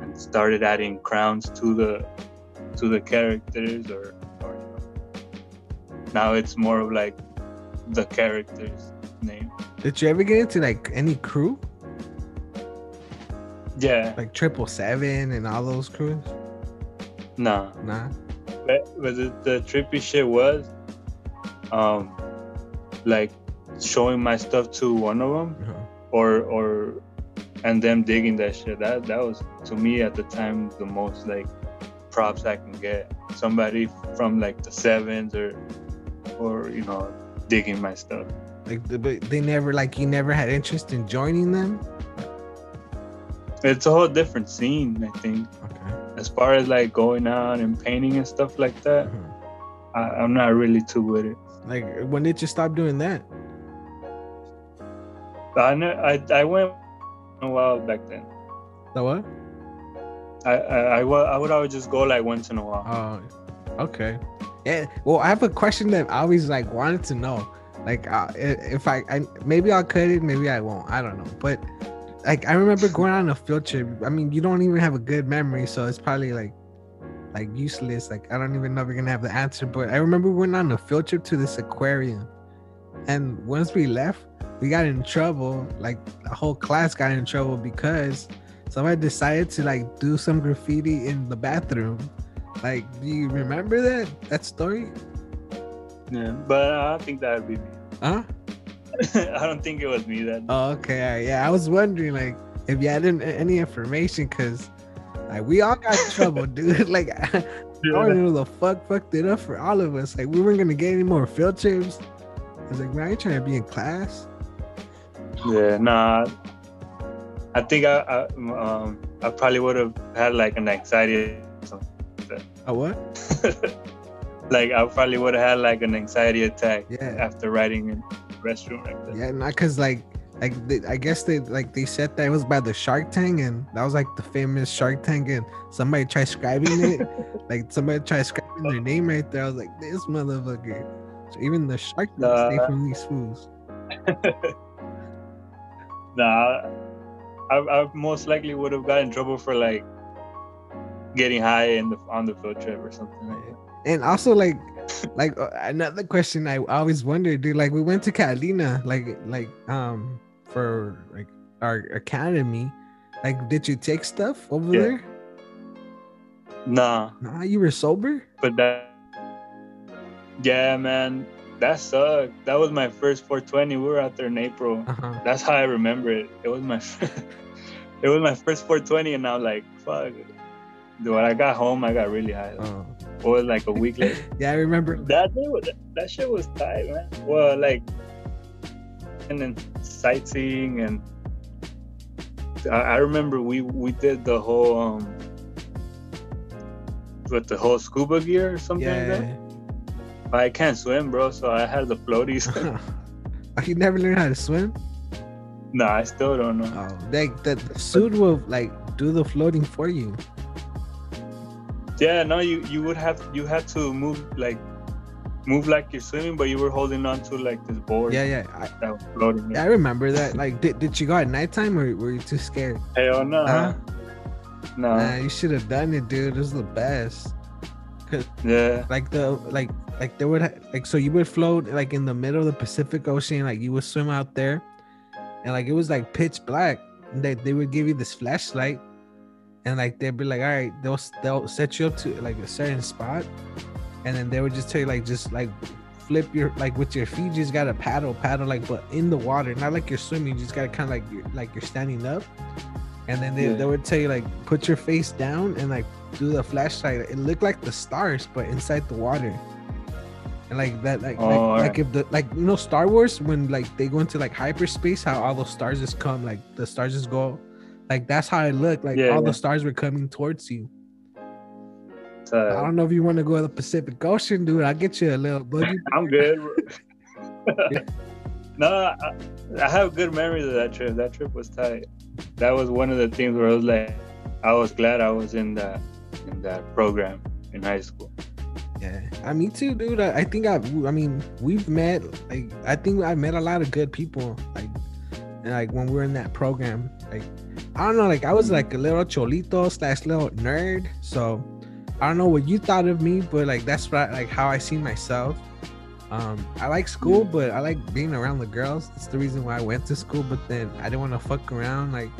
and started adding crowns to the to the characters, or, or now it's more of like the character's name. Did you ever get into like any crew? Yeah, Like triple seven and all those crews? no. Nah. But, but the, the trippy shit was, um, like showing my stuff to one of them, Uh-huh. or or, and them digging that shit. That that was to me at the time the most like props I can get. Somebody from like the sevens or, or you know, digging my stuff. Like but they never like you never had interest in joining them? It's a whole different scene, I think. Okay. As far as like going out and painting and stuff like that, Uh-huh. I, I'm not really too with it. Like when did you stop doing that? I know I I went a while back then. The what? I I, I, I would always just go like once in a while. Oh, okay. Yeah. Well, I have a question that I always like wanted to know. Like, uh, if I, I maybe I'll cut it, maybe I won't. I don't know. But like, I remember going on a field trip. I mean, you don't even have a good memory, so it's probably like, like useless. Like, I don't even know if you're gonna have the answer. But I remember we went on a field trip to this aquarium, and once we left, we got in trouble. Like, the whole class got in trouble because somebody decided to like do some graffiti in the bathroom. Like, do you remember that that story? Yeah, but I think that would be me. Huh? I don't think it was me that. Oh, okay. Yeah, I was wondering like if you had any, information because like we all got in trouble, dude. Like I don't know the fuck fucked it up for all of us. Like we weren't gonna get any more field trips. I was like, man, I ain't trying to be in class. Yeah, nah. I think I, I um I probably would have had like an anxiety. or something. Oh what? like I probably would have had like an anxiety attack Yeah. after writing in the restroom like that. Yeah, not cause like like they, I guess they like they said that it was by the Shark Tank and that was like the famous Shark Tank and somebody tried scribing it. like somebody tried scribing their name right there. I was like, this motherfucker. So even the Shark Tank stay from these fools. Nah, I, I most likely would have got in trouble for like getting high in the on the field trip or something like that. And also like like uh, another question I always wondered, dude. Like we went to Catalina, like like um for like our academy. Like, did you take stuff over Yeah. there? Nah, Nah, you were sober. but that yeah, man, that sucked. That was my first 420. We were out there in April. Uh huh. That's how I remember it. It was my it was my first 420, and I was like, fuck. Dude, when I got home, I got really high. Oh. Was like a week later. Yeah, I remember. That day that shit was tight, man. Well, like, and then sightseeing and I, I remember we we did the whole um with the whole scuba gear or something like Yeah. that. I can't swim, bro, so I had the floaties. You never learned how to swim? No, I still don't know. Oh, like the, the suit will like do the floating for you. Yeah, no, you you would have you had to move like move like you're swimming, but you were holding on to like this board Yeah, yeah. I, that was floating. I remember that. Like, did, did you go at nighttime or were you too scared? Hell no. Huh? No. Nah, you should have done it, dude. It was the best. yeah. Like the like like there would ha- like so you would float like in the middle of the Pacific Ocean, like you would swim out there, and like it was like pitch black. And they they would give you this flashlight, and like they'd be like, all right, they'll they'll set you up to like a certain spot, and then they would just tell you like just like flip your like with your feet, you just gotta paddle paddle like but in the water, not like you're swimming. You just gotta kind of like you're like you're standing up, and then they, Yeah. they would tell you like put your face down and like do the flashlight. It looked like the stars, but inside the water. And like that, like Oh, like, alright. like if the like you know Star Wars when like they go into like hyperspace, how all those stars just come, like the stars just go, like that's how it looked. Like Yeah, all yeah. the stars were coming towards you. I Uh, don't know if you want to go to the Pacific Ocean, dude. I'll get you a little boogie. I'm good. no, I, I have good memories of that trip. That trip was tight. That was one of the things where I was like, I was glad I was in that in that program in high school. Yeah, I me too, dude. I, I think I, I mean, we've met. Like, I think I met a lot of good people. Like, and like when we were in that program, like, I don't know, like I was like a little cholito slash little nerd. So, I don't know what you thought of me, but like that's what like how I see myself. Um, I like school, but I like being around the girls. That's the reason why I went to school. But then I didn't want to fuck around. Like,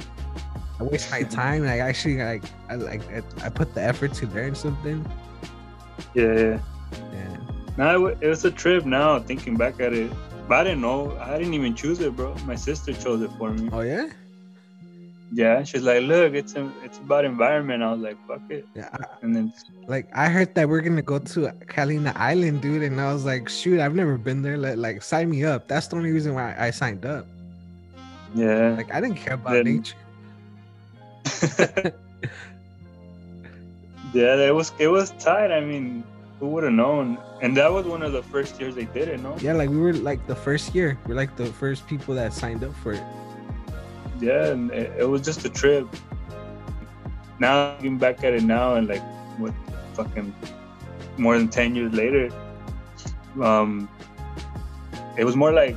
I waste my time. Like, actually, like, I like I, I put the effort to learn something. Yeah, yeah. Yeah. No, it, wa- it was a trip. Now thinking back at it, but I didn't know. I didn't even choose it, bro. My sister chose it for me. Oh yeah. Yeah, she's like, look, it's a, it's about environment. I was like, fuck it. Yeah, I- And then like I heard that we're gonna go to Catalina Island, dude, and I was like, shoot, I've never been there. Like, like sign me up. That's the only reason why I signed up. yeah, Like I didn't care about Then- nature. yeah, it was it was tight. I mean, who would have known? And that was one of the first years they did it. No, Yeah, like we were like the first year. We're like the first people that signed up for it. yeah, and it, it was just a trip. Now looking back at it now, and like what fucking more than ten years later, um, it was more like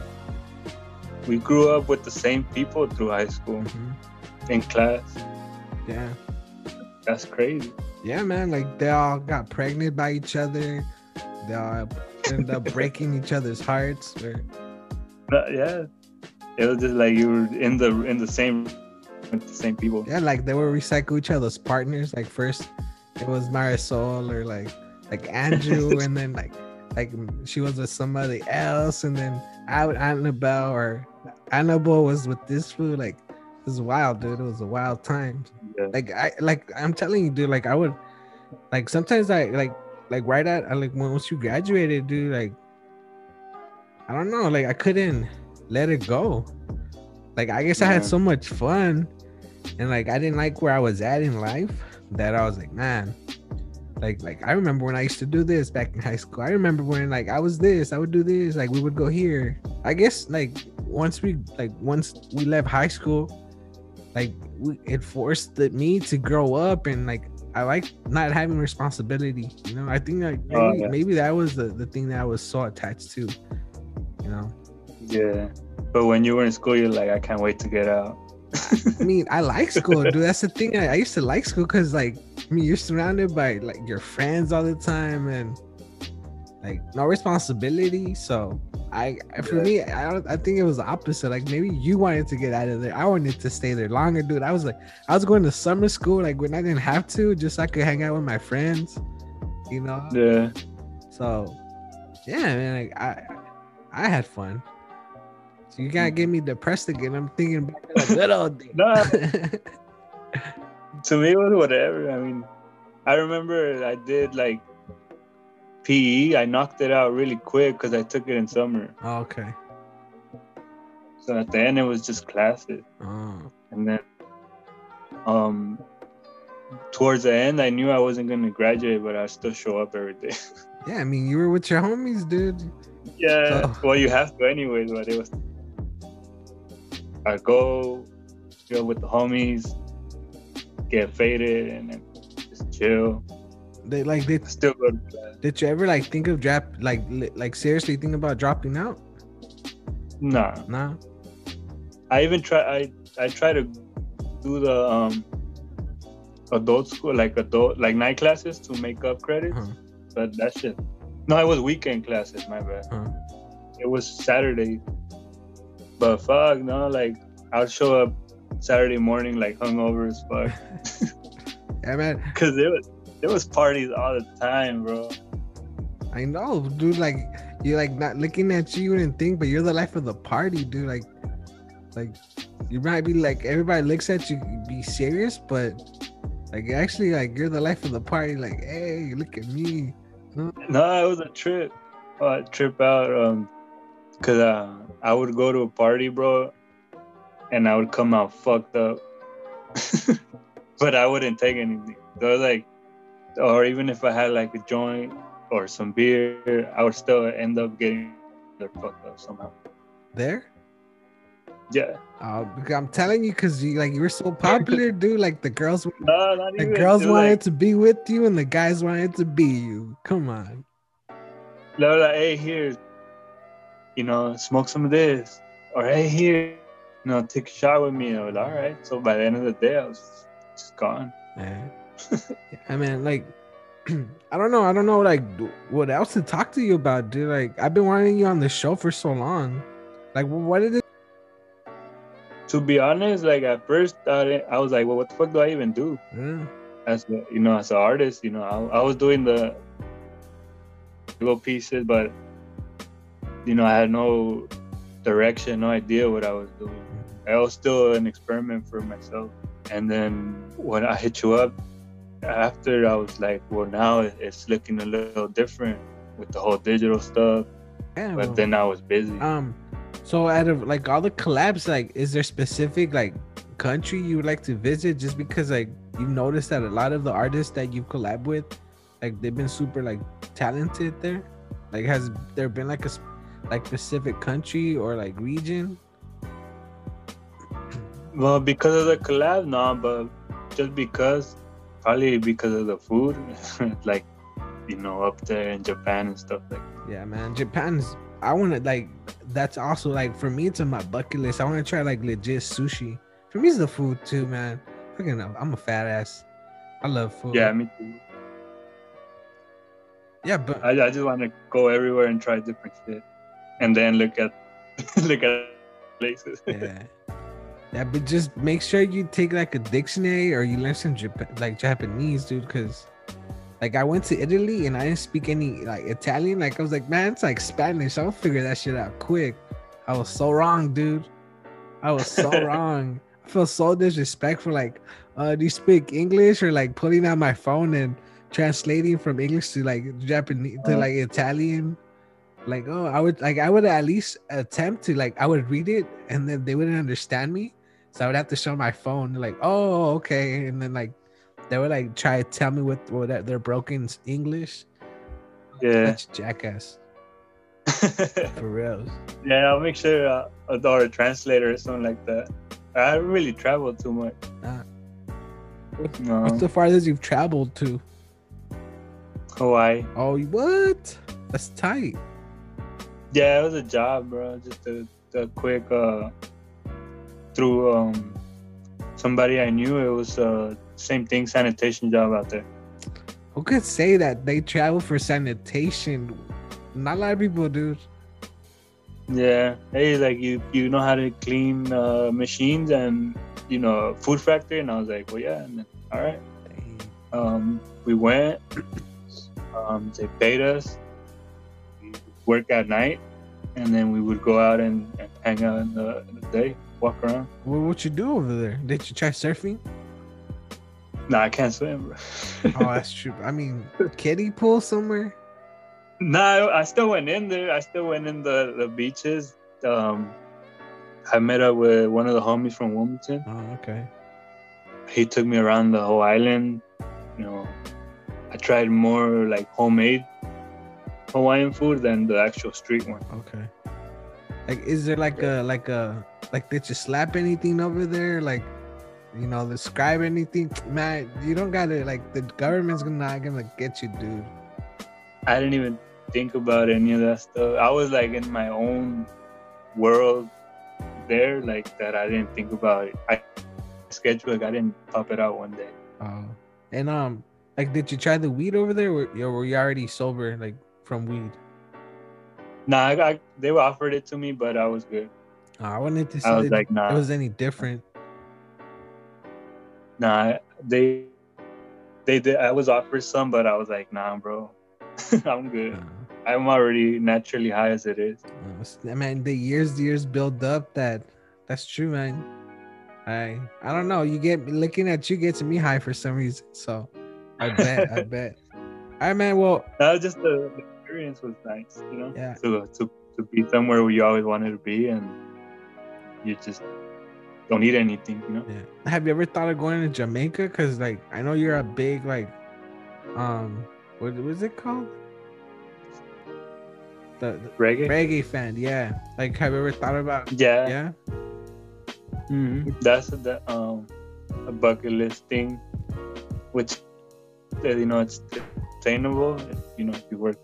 we grew up with the same people through high school Mhm. in class. Yeah. That's crazy. Yeah, man. Like they all got pregnant by each other. They all ended up breaking each other's hearts. Or, But yeah, it was just like you were in the in the same with the same people. yeah, like they would recycle each other's partners. Like first it was Marisol or like like Andrew, and then like like she was with somebody else, and then I would Annabelle or Annabelle was with this fool. Like it was wild, dude. It was a wild time. Yeah. Like I like I'm telling you, dude. Like I would like sometimes I like like right at like once you graduated, dude. Like I don't know, like I couldn't let it go. Like I guess I had so much fun, and like I didn't like where I was at in life that I was like, man. Like, like I remember when I used to do this back in high school. I remember when like I was this, I would do this, like we would go here. I guess like once we like once we left high school, like it forced me to grow up and like I like not having responsibility. You know, I think like oh, maybe, Oh, yeah. maybe that was the, the thing that I was so attached to. You know, Yeah. But when you were in school, you're like, I can't wait to get out. I mean, I like school, dude. That's the thing. I, I used to like school because, like, I mean, you're surrounded by like your friends all the time and like no responsibility. So, I for me, I don't. I think it was the opposite. Like maybe you wanted to get out of there. I wanted to stay there longer, dude. I was like, I was going to summer school like when I didn't have to, just so I could hang out with my friends. You know. Yeah. So, yeah, man. Like I, I had fun. So you gotta get me depressed again. I'm thinking back to the good old days. No, to me, it was whatever. I mean, I remember I did like PE. I knocked it out really quick because I took it in summer. Oh, okay. So at the end, it was just classes. Oh, And then, um, towards the end, I knew I wasn't going to graduate, but I still show up every day. yeah. I mean, you were with your homies, dude. Yeah, So- well, you have to anyways, but it was. I go, chill with the homies, get faded, and then just chill. They like did Still go did you ever like think of drop like li- like seriously think about dropping out? Nah, Nah. I even try. I I try to do the um adult school, like adult, like night classes to make up credits, Uh-huh. but that shit. No, it was weekend classes. My bad. Uh-huh. It was Saturday, but fuck no, like I'll show up Saturday morning like hungover as fuck. Yeah, man. Cause it was it was parties all the time, bro. I know, dude. Like you're like not looking at you, you wouldn't think, but you're the life of the party, dude. Like, like you might be like everybody looks at you, be serious, but like actually, like you're the life of the party. Like, hey, look at me. No, it was a trip. Uh, trip out. Um, cause uh, I would go to a party, bro, and I would come out fucked up. but I wouldn't take anything. So like, or even if I had like a joint or some beer, I would still end up getting fucked up somehow. There. Yeah. Uh, because I'm telling you, cause you like you were so popular, dude. Like the girls, No, the even. girls was wanted like, to be with you, and the guys wanted to be you. Come on. were like, hey, here, you know, smoke some of this, or hey, here, you know, take a shot with me. I was like, all right. So by the end of the day, I was just gone. Yeah. I mean, like, I don't know. I don't know, like, what else to talk to you about, dude. Like, I've been wanting you on the show for so long. Like, wh- what did it? To be honest, like at first, I, I was like, well, what the fuck do I even do? Yeah. As you know, as an artist, you know, I, I was doing the little pieces, but you know, I had no direction, no idea what I was doing. Mm-hmm. I was still an experiment for myself. And then when I hit you up after, I was like, well, now it's looking a little different with the whole digital stuff. yeah well, But then I was busy. um, so out of like all the collabs, like, is there specific like country you would like to visit? Just because like you've noticed that a lot of the artists that you collab with, like, they've been super like talented there. Like, has there been like a like specific country or like region? Well, because of the collab, no, but just because, probably because of the food, like, you know, up there in Japan and stuff like Yeah, man. Japan's. I want to like. That's also like for me. It's on my bucket list. I want to try like legit sushi. For me, it's the food too, man. Fucking, I'm a fat ass. I love food. Yeah, me too. Yeah, but I, I just want to go everywhere and try different shit, and then look at look at places. yeah, yeah. But just make sure you take like a dictionary or you learn some Japan, like Japanese, dude. Because like I went to Italy and I didn't speak any like Italian. Like I was like, man, it's like Spanish. I'll figure that shit out quick. I was so wrong, dude. I was so wrong. I feel so disrespectful. Like, uh, do you speak English or like pulling out my phone and translating from English to like Japanese to Uh. like Italian? Like, oh, I would like I would at least attempt to like I would read it and then they wouldn't understand me. So I would have to show my phone, like, oh, okay. And then like they would like try to tell me what what that- their broken English. yeah, That's jackass. For real. yeah. I'll make sure uh, a translator or something like that. I really travel too much. Uh, No, What's the farthest you've traveled to? Hawaii. Oh, what? That's tight. Yeah, it was a job, bro. Just a, a quick uh through um somebody I knew. It was uh same thing, sanitation job out there. Who could say that they travel for sanitation? Not a lot of people, dude. Yeah. Hey, like you you know how to clean uh, machines and you know food factory, and I was like, well, yeah. And then, all right. Um, we went. Um, they paid us. We work at night, and then we would go out and, and hang out in the, in the day, walk around. What what you do over there? Did you try surfing? Nah, I can't swim, bro. Oh, that's true. I mean, kiddie pool somewhere. No, I still went in there. I still went in the, the beaches. Um, I met up with one of the homies from Wilmington. Oh, okay. He took me around the whole island. You know, I tried more like homemade Hawaiian food than the actual street one. Okay. Like, is there like a like a like did you slap anything over there? Like, you know, describe anything? Man, you don't gotta like the government's not gonna get you, dude. I didn't even think about any of that stuff. I was like in my own world there, like that. I didn't think about it. I schedule like I didn't pop it out one day. Oh. And um, like, did you try the weed over there? Or or were you already sober, like from weed? Nah, I got they offered it to me, but I was good. I wanted to see I was like, nah. it was any different. Nah, they they did. I was offered some, but I was like, nah, bro, I'm good. Uh, I'm already naturally high as it is. I man, the years, the years build up. That that's true, man. I I don't know. You get looking at you gets me high for some reason. So I bet, I bet. All right, man. Well, That was just the experience was nice, you know. Yeah. To to to be somewhere where you always wanted to be, and you just don't need anything, you know. yeah. Have you ever thought of going to Jamaica? Cause like I know you're a big like, um, what was it called? The, the Reggae. reggae fan. Yeah. Like, have you ever thought about? Yeah. Yeah. hmm That's the um a bucket list thing, which you know it's attainable. You know, if you work,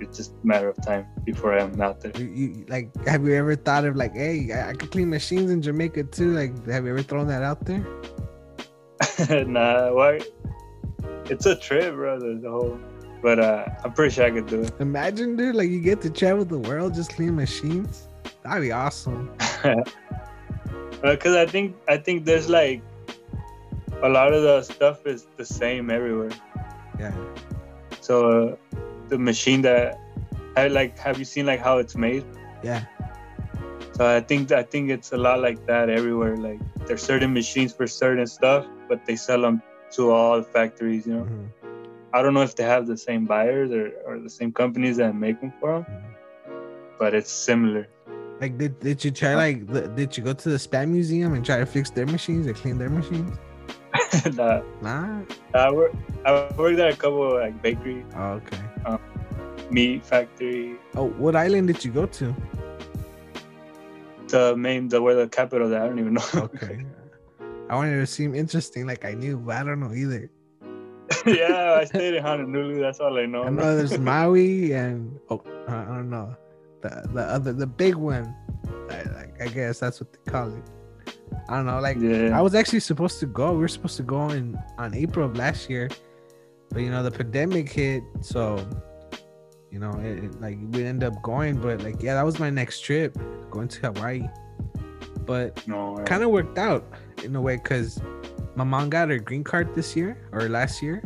it's just a matter of time before I'm out there. You, you like have you ever thought of like hey I, I could clean machines in Jamaica too like have you ever thrown that out there nah, why? It's a trip, brother. The whole, but uh, I'm pretty sure I could do it. imagine dude like you get to travel the world just clean machines that'd be awesome because Uh, I think I think there's like a lot of the stuff is the same everywhere. yeah So uh, the machine that I like, have you seen like how it's made? yeah So I think I think it's a lot like that everywhere. Like there's certain machines for certain stuff, but they sell them to all factories. You know, mhm, I don't know if they have the same buyers or, or the same companies that make them for them, mhm. but it's similar. like did, did you try like the, did you go to the spam museum and try to fix their machines or clean their machines nah, nah I work I worked at a couple of, like bakery, oh, okay um, meat factory, oh what island did you go to the main the where the capital. That I don't even know. okay I wanted to seem interesting like I knew but I don't know either yeah, I stayed in Honolulu. That's all I know. I know there's Maui and oh I I don't know the the other the big one. I, like, I guess that's what they call it. I don't know. Like yeah. I was actually supposed to go. We were supposed to go in on April of last year, but you know the pandemic hit, so you know it, it- like we end up going. But like yeah, that was my next trip, going to Hawaii. But no, kind of worked out in a way because my mom got her green card this year or last year.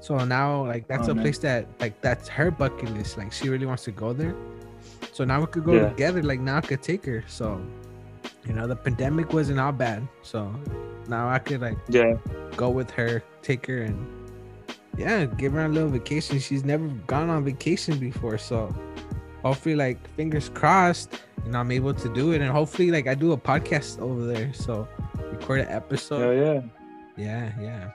So now like that's Oh, a nice. place that like that's her bucket list. Like she really wants to go there. So now we could go Yeah. together. Like now I could take her. So you know the pandemic wasn't all bad. So now I could like yeah. go with her, take her and yeah, give her a little vacation. She's never gone on vacation before. So hopefully like fingers crossed, you know, I'm able to do it. And hopefully like I do a podcast over there. So record an episode. Oh yeah. Yeah, yeah.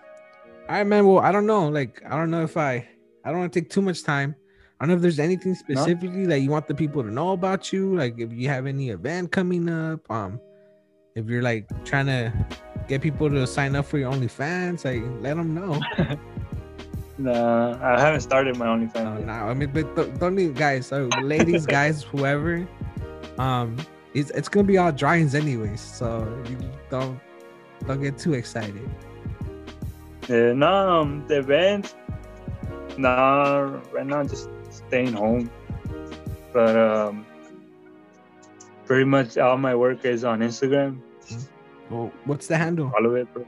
All right, man. Well, I don't know. Like, I don't know if I, I don't want to take too much time. I don't know if there's anything specifically that you want the people to know about you. Like, if you have any event coming up, um, if you're like trying to get people to sign up for your OnlyFans, like, let them know. Nah, I haven't started my OnlyFans. Nah, I mean, but don't, don't need guys, so ladies, guys, whoever, um, it's it's gonna be all drawings anyways. So you don't don't get too excited. Yeah, no, um, the event. Nah, right now just staying home. But um, pretty much all my work is on Instagram. Well, what's the handle? All of it, bro.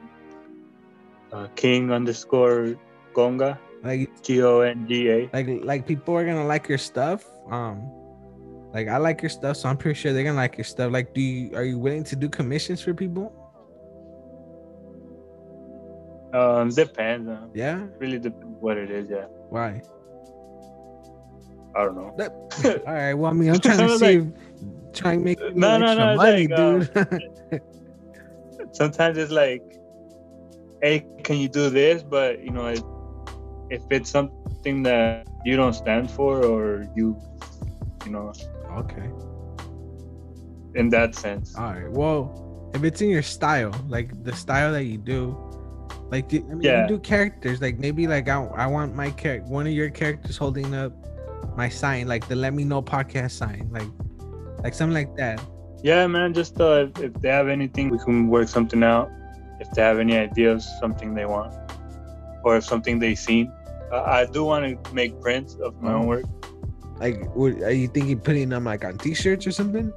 Uh, King underscore Gonga. Like G O N G A. like like people are gonna like your stuff um like i like your stuff so i'm pretty sure they're gonna like your stuff like do you are you willing to do commissions for people Um, depends. Yeah really depends what it is. Yeah, why I don't know. That- all right well i mean i'm trying to Like- save trying to make No, no, no, money like, uh, dude sometimes it's like, hey, can you do this? But you know, if, if it's something that you don't stand for or you, you know, Okay. in that sense. All right. Well, if it's in your style, like the style that you do, like do, I mean, Yeah. you do characters. Like maybe like I, I want my character, one of your characters holding up my sign, like the Let Me Know podcast sign, like like something like that. Yeah, man. Just uh, if, if they have anything, we can work something out. If they have any ideas, something they want, or if something they seen. Uh, I do want to make prints of my own work. Like, would, are you thinking putting them like on T-shirts or something?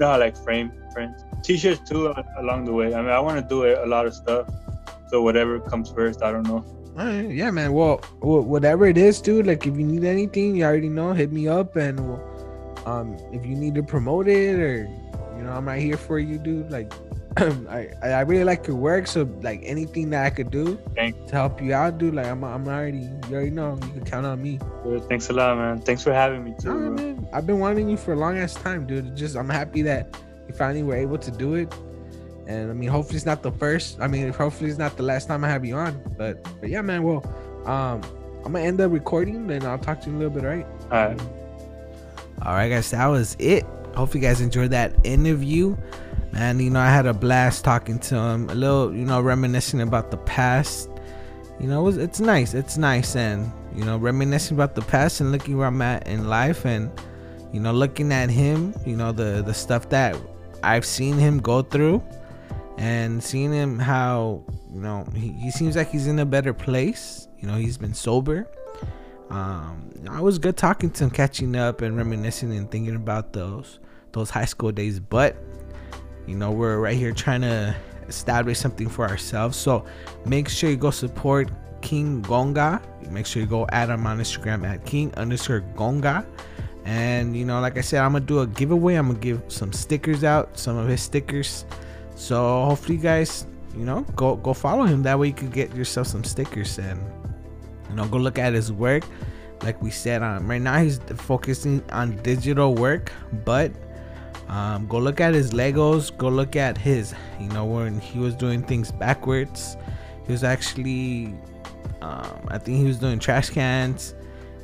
No, like frame prints, t-shirts too uh, along the way. I mean, I want to do a lot of stuff. So whatever comes first, I don't know. Right, yeah, man. Well, wh- whatever it is, dude. Like, if you need anything, you already know. Hit me up, and we'll, um, if you need to promote it, or you know, I'm right here for you, dude. Like, I I really like your work, so like anything that I could do Thank- to help you out, dude. Like, I'm I'm already, you already know, you can count on me. Uh, Thanks a lot, man. Thanks for having me too. Nah, man, I've been wanting you for a long ass time, dude. Just I'm happy that you finally were able to do it. And I mean, hopefully it's not the first. I mean, hopefully it's not the last time I have you on. But but yeah, man. Well, um, I'm gonna end the recording, and I'll talk to you in a little bit, right? All right. All right, guys, that was it. Hope you guys enjoyed that interview. Man, you know, I had a blast talking to him, a little, you know, reminiscing about the past. You know, it was, it's nice. It's nice. And, you know, reminiscing about the past and looking where I'm at in life and, you know, looking at him, you know, the, the stuff that I've seen him go through and seeing him how, you know, he, he seems like he's in a better place. You know, he's been sober. Um it was good talking to him catching up and reminiscing and thinking about those those high school days. But you know we're right here trying to establish something for ourselves. So make sure you go support king gonga. Make sure you go add him on instagram at king underscore gonga. And you know like i said i'm gonna do a giveaway. I'm gonna give some stickers out some of his stickers so hopefully you guys you know go go follow him. That way you can get yourself some stickers and you know go look at his work. Like we said um, right now he's focusing on digital work but um, go look at his legos. Go look at his you know when he was doing things backwards. He was actually um, i think he was doing trash cans.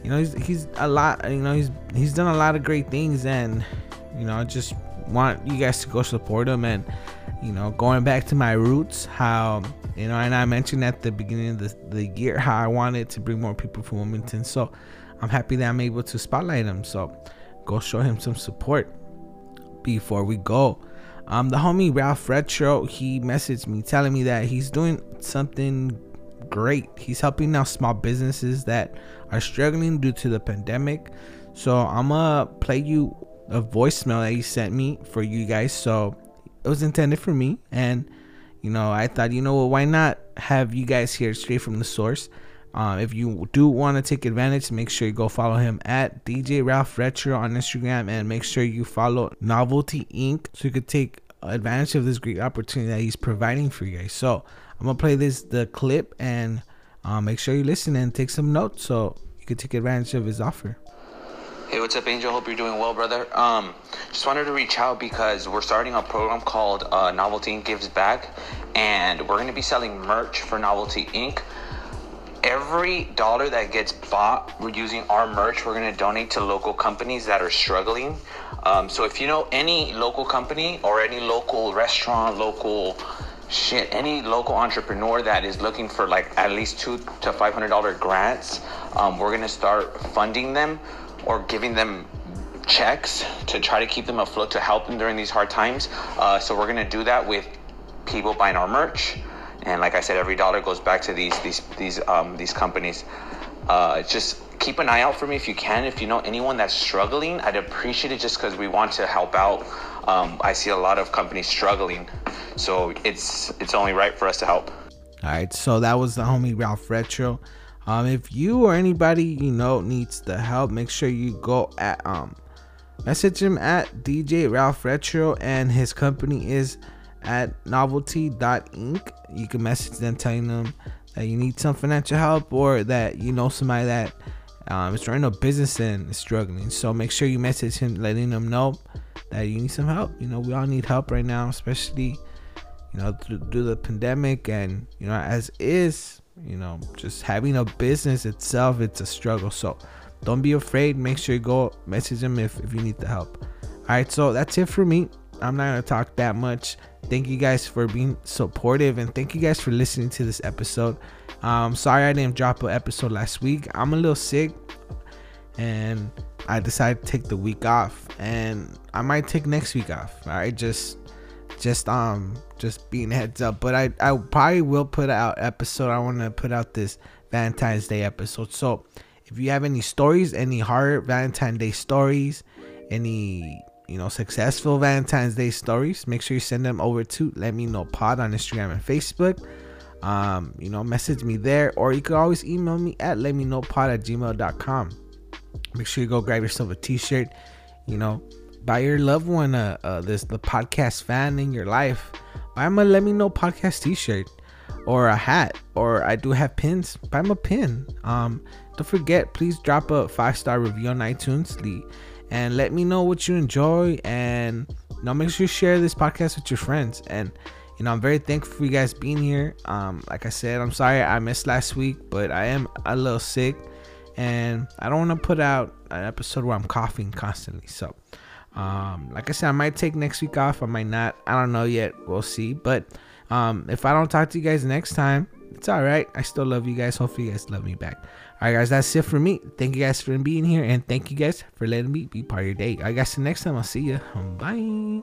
You know he's, he's a lot you know he's he's done a lot of great things and you know just want you guys to go support him and you know going back to my roots how you know and i mentioned at the beginning of the, the year how i wanted to bring more people from wilmington. So i'm happy that i'm able to spotlight him. So go show him some support before we go. Um the homie ralph retro he messaged me telling me that he's doing something great. He's helping out small businesses that are struggling due to the pandemic. So i'm gonna play you a voicemail that he sent me for you guys. So it was intended for me. And you know i thought you know what why not have you guys hear straight from the source? Um, if you do want to take advantage make sure you go follow him at dj ralph retro on instagram. And make sure you follow novelty inc. so you could take advantage of this great opportunity that he's providing for you guys. So i'm gonna play this the clip and uh, make sure you listen and take some notes so you could take advantage of his offer Hey, what's up, Angel? Hope you're doing well, brother. Um, just wanted to reach out because we're starting a program called uh, Novelty Inc. Gives Back, and we're going to be selling merch for Novelty Inc. Every dollar that gets bought, we're using our merch. We're going to donate to local companies that are struggling. Um, so if you know any local company or any local restaurant, local shit, any local entrepreneur that is looking for like at least two to five hundred dollar grants, um, we're gonna start funding them or giving them checks to try to keep them afloat to help them during these hard times. Uh, so we're gonna do that with people buying our merch, and like I said, every dollar goes back to these these these um, these companies. Uh, just keep an eye out for me if you can. If you know anyone that's struggling, I'd appreciate it just because we want to help out. Um, I see a lot of companies struggling, so it's it's only right for us to help. All right, so that was the homie Ralph Retro. Um, if you or anybody you know needs the help, make sure you go at um, message him at DJ Ralph Retro, and his company is at novelty.inc. You can message them telling them that you need some financial help or that you know somebody that um, is running a business and is struggling. So make sure you message him, letting them know that you need some help. You know, we all need help right now, especially you know, through, through the pandemic and, you know, as is, You know, just having a business itself, it's a struggle. So don't be afraid. Make sure you go message them if, if you need the help. All right, so that's it for me. I'm not gonna talk that much. Thank you guys for being supportive and thank you guys for listening to this episode. Um, sorry I didn't drop an episode last week. I'm a little sick and I decided to take the week off and I might take next week off. All right, just just um just being heads up. But I I probably will put out episode. I want to put out this Valentine's Day episode. So if you have any stories, any hard Valentine's Day stories, any you know successful Valentine's Day stories, make sure you send them over to Let Me Know Pod on Instagram and Facebook. Um, you know, message me there, or you can always email me at let me know pod at gmail.com. Make sure you go grab yourself a t-shirt, you know, buy your loved one uh, uh this the podcast fan in your life. Buy them a let me know podcast t-shirt or a hat, or I do have pins. Buy them a pin. Um, don't forget, please drop a five star review on iTunes Lee, and let me know what you enjoy and you know make sure you share this podcast with your friends and you know i'm very thankful for you guys being here um like i said i'm sorry i missed last week but i am a little sick and i don't want to put out an episode where i'm coughing constantly so um like i said i might take next week off i might not i don't know yet we'll see but um if i don't talk to you guys next time it's all right i still love you guys hopefully you guys love me back all right, guys, that's it for me. Thank you guys for being here, and thank you guys for letting me be part of your day. I guess the next time I'll see you. Bye.